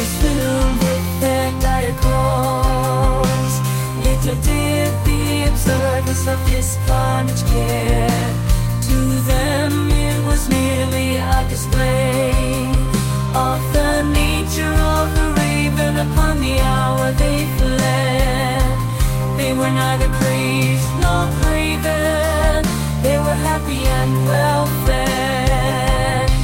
is filled with their diagrams Little did the observers of this carnage care. To them it was merely a display Of the nature of the raven upon the hour they fled. They were neither crazed nor crazed